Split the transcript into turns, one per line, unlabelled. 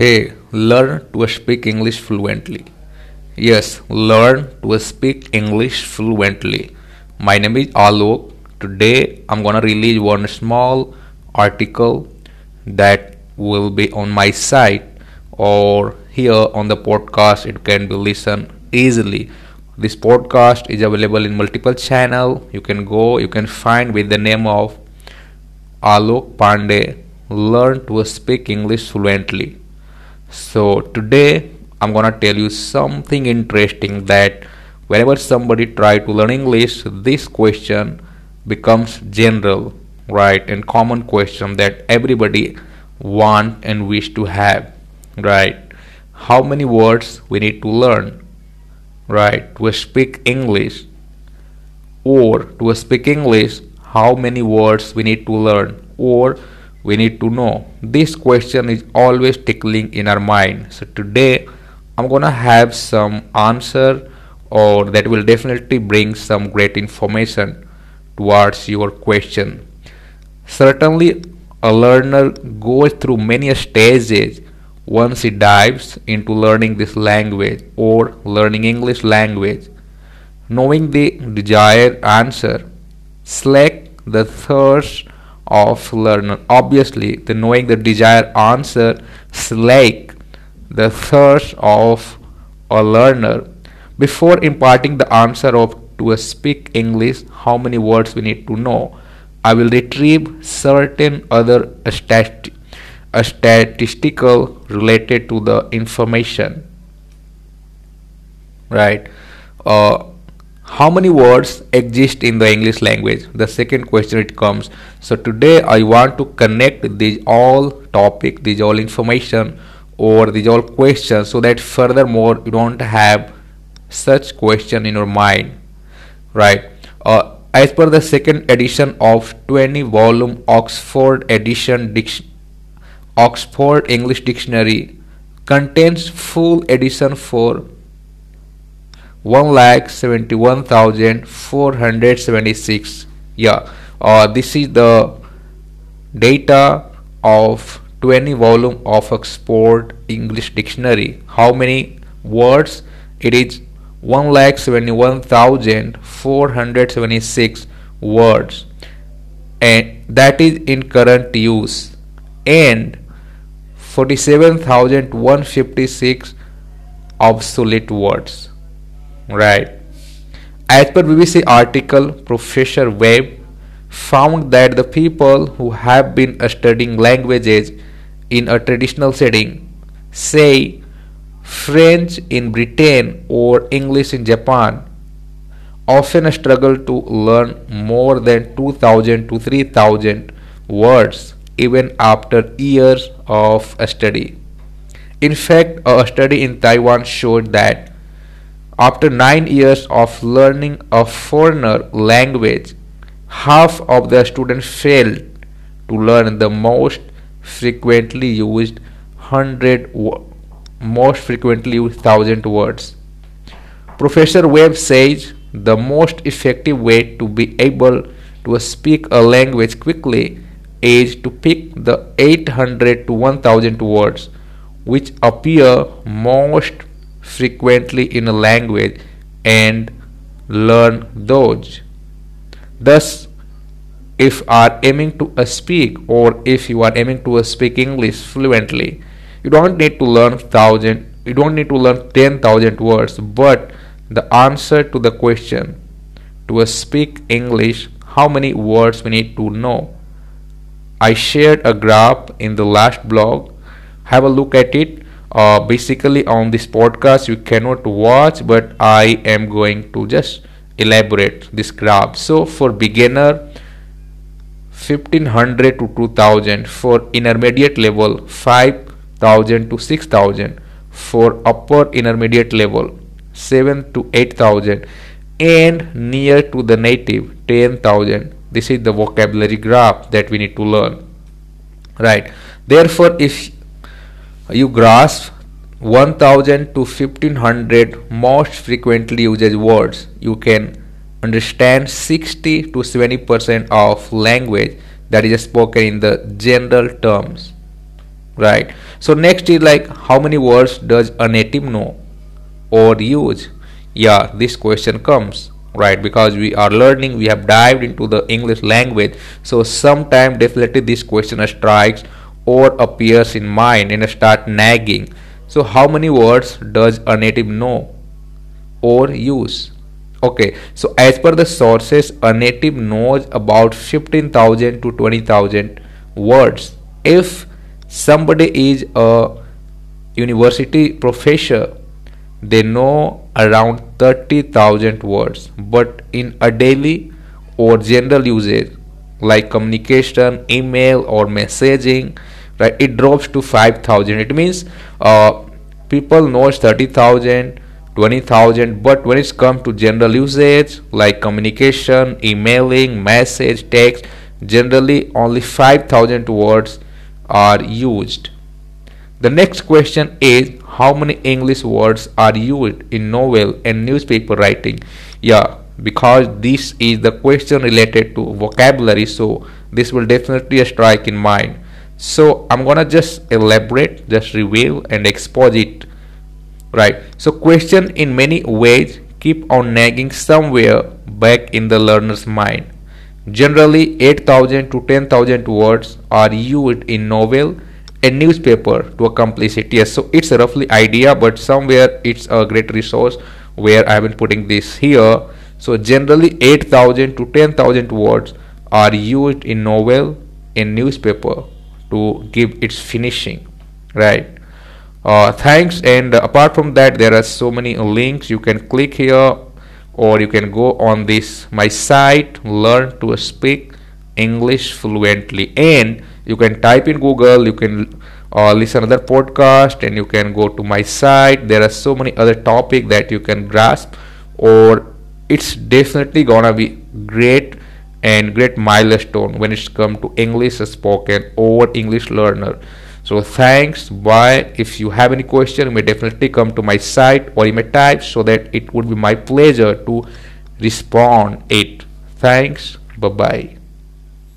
Hey, learn to speak English fluently. Yes, learn to speak English fluently. My name is Alok. Today I'm gonna release one small article that will be on my site or here on the podcast it can be listened easily. This podcast is available in multiple channel. You can go, you can find with the name of Alok Pandey. Learn to speak English fluently so today I'm gonna tell you something interesting that whenever somebody try to learn English, this question becomes general, right, and common question that everybody want and wish to have, right? How many words we need to learn, right, to speak English, or to speak English, how many words we need to learn, or we need to know. This question is always tickling in our mind. So today i'm gonna have some answer or that will definitely bring some great information towards your question. Certainly a learner goes through many stages. Once he dives into learning this language or learning english language knowing the desired answer slake the thirst of learner. Obviously, the knowing the desired answer slake the thirst of a learner. Before imparting the answer of to a speak English, how many words we need to know. I will retrieve certain other a statistical related to the information right uh, how many words exist in the english language? The second question it comes. So today i want to connect these all topic these all information or these all questions so that furthermore you don't have such question in your mind right? Uh, as per the second edition of 20 volume oxford edition dic- oxford english dictionary contains full edition for one lakh seventy one thousand four hundred seventy six yeah. Uh, this is the data of 20 volume of Oxford English Dictionary. How many words? It is one lakh seventy one thousand four hundred seventy six words. And that is in current use. And 47,156 obsolete words Right. As per BBC article, Professor Webb found that the people who have been studying languages in a traditional setting, say French in Britain or English in Japan, often struggle to learn more than 2000 to 3000 words even after years of study. In fact, a study in Taiwan showed that after nine years of learning a foreigner language, half of the students failed to learn the most frequently used hundred most frequently used thousand words. Professor Webb says the most effective way to be able to speak a language quickly is to pick the 800 to 1000 words which appear most frequently in a language and learn those. Thus, if are aiming to speak or if you are aiming to speak English fluently, you don't need to learn thousand, you don't need to learn ten thousand words, but the answer to the question to speak English, how many words we need to know. I shared a graph in the last blog. Have a look at it uh, basically on this podcast you cannot watch but I am going to just elaborate this graph. So for beginner 1500 to 2000 for intermediate level 5000 to 6000 for upper intermediate level 7 to 8000 and near to the native 10000 this is the vocabulary graph that we need to learn. Right. Therefore if you grasp 1000 to 1500 most frequently used words. You can understand 60 to 70 percent of language that is spoken in the general terms. Right? So next is like how many words does a native know or use? Yeah this question comes right? Because we are learning we have dived into the english language. So sometime definitely this question strikes or appears in mind and start nagging. So how many words does a native know or use? Okay so as per the sources a native knows about 15000 to 20000 words. If somebody is a university professor they know around 30000 words. But in a daily or general usage like communication email or messaging right? It drops to 5000 it means uh, people knows 30000 20000 but when it's come to general usage like communication emailing message text generally only 5000 words are used. The next question is how many English words are used in novel and newspaper writing? Yeah, because this is the question related to vocabulary, so this will definitely strike in mind. So I'm gonna just elaborate, just reveal and expose it. Right. So question in many ways keep on nagging somewhere back in the learner's mind. Generally 8000 to 10000 words are used in novel a newspaper to accomplish it yes so it's a roughly idea but somewhere it's a great resource where i've been putting this here so generally 8000 to 10000 words are used in novel in newspaper to give its finishing right? Uh, thanks and apart from that there are so many links. You can click here or you can go on this my site learn to speak english fluently. And you can type in google you can uh, listen other podcast and you can go to my site. There are so many other topic that you can grasp or it's definitely gonna be great and great milestone when it's come to english spoken or english learner. So thanks. Bye. If you have any question you may definitely come to my site or you may type so that it would be my pleasure to respond it. Thanks. Bye bye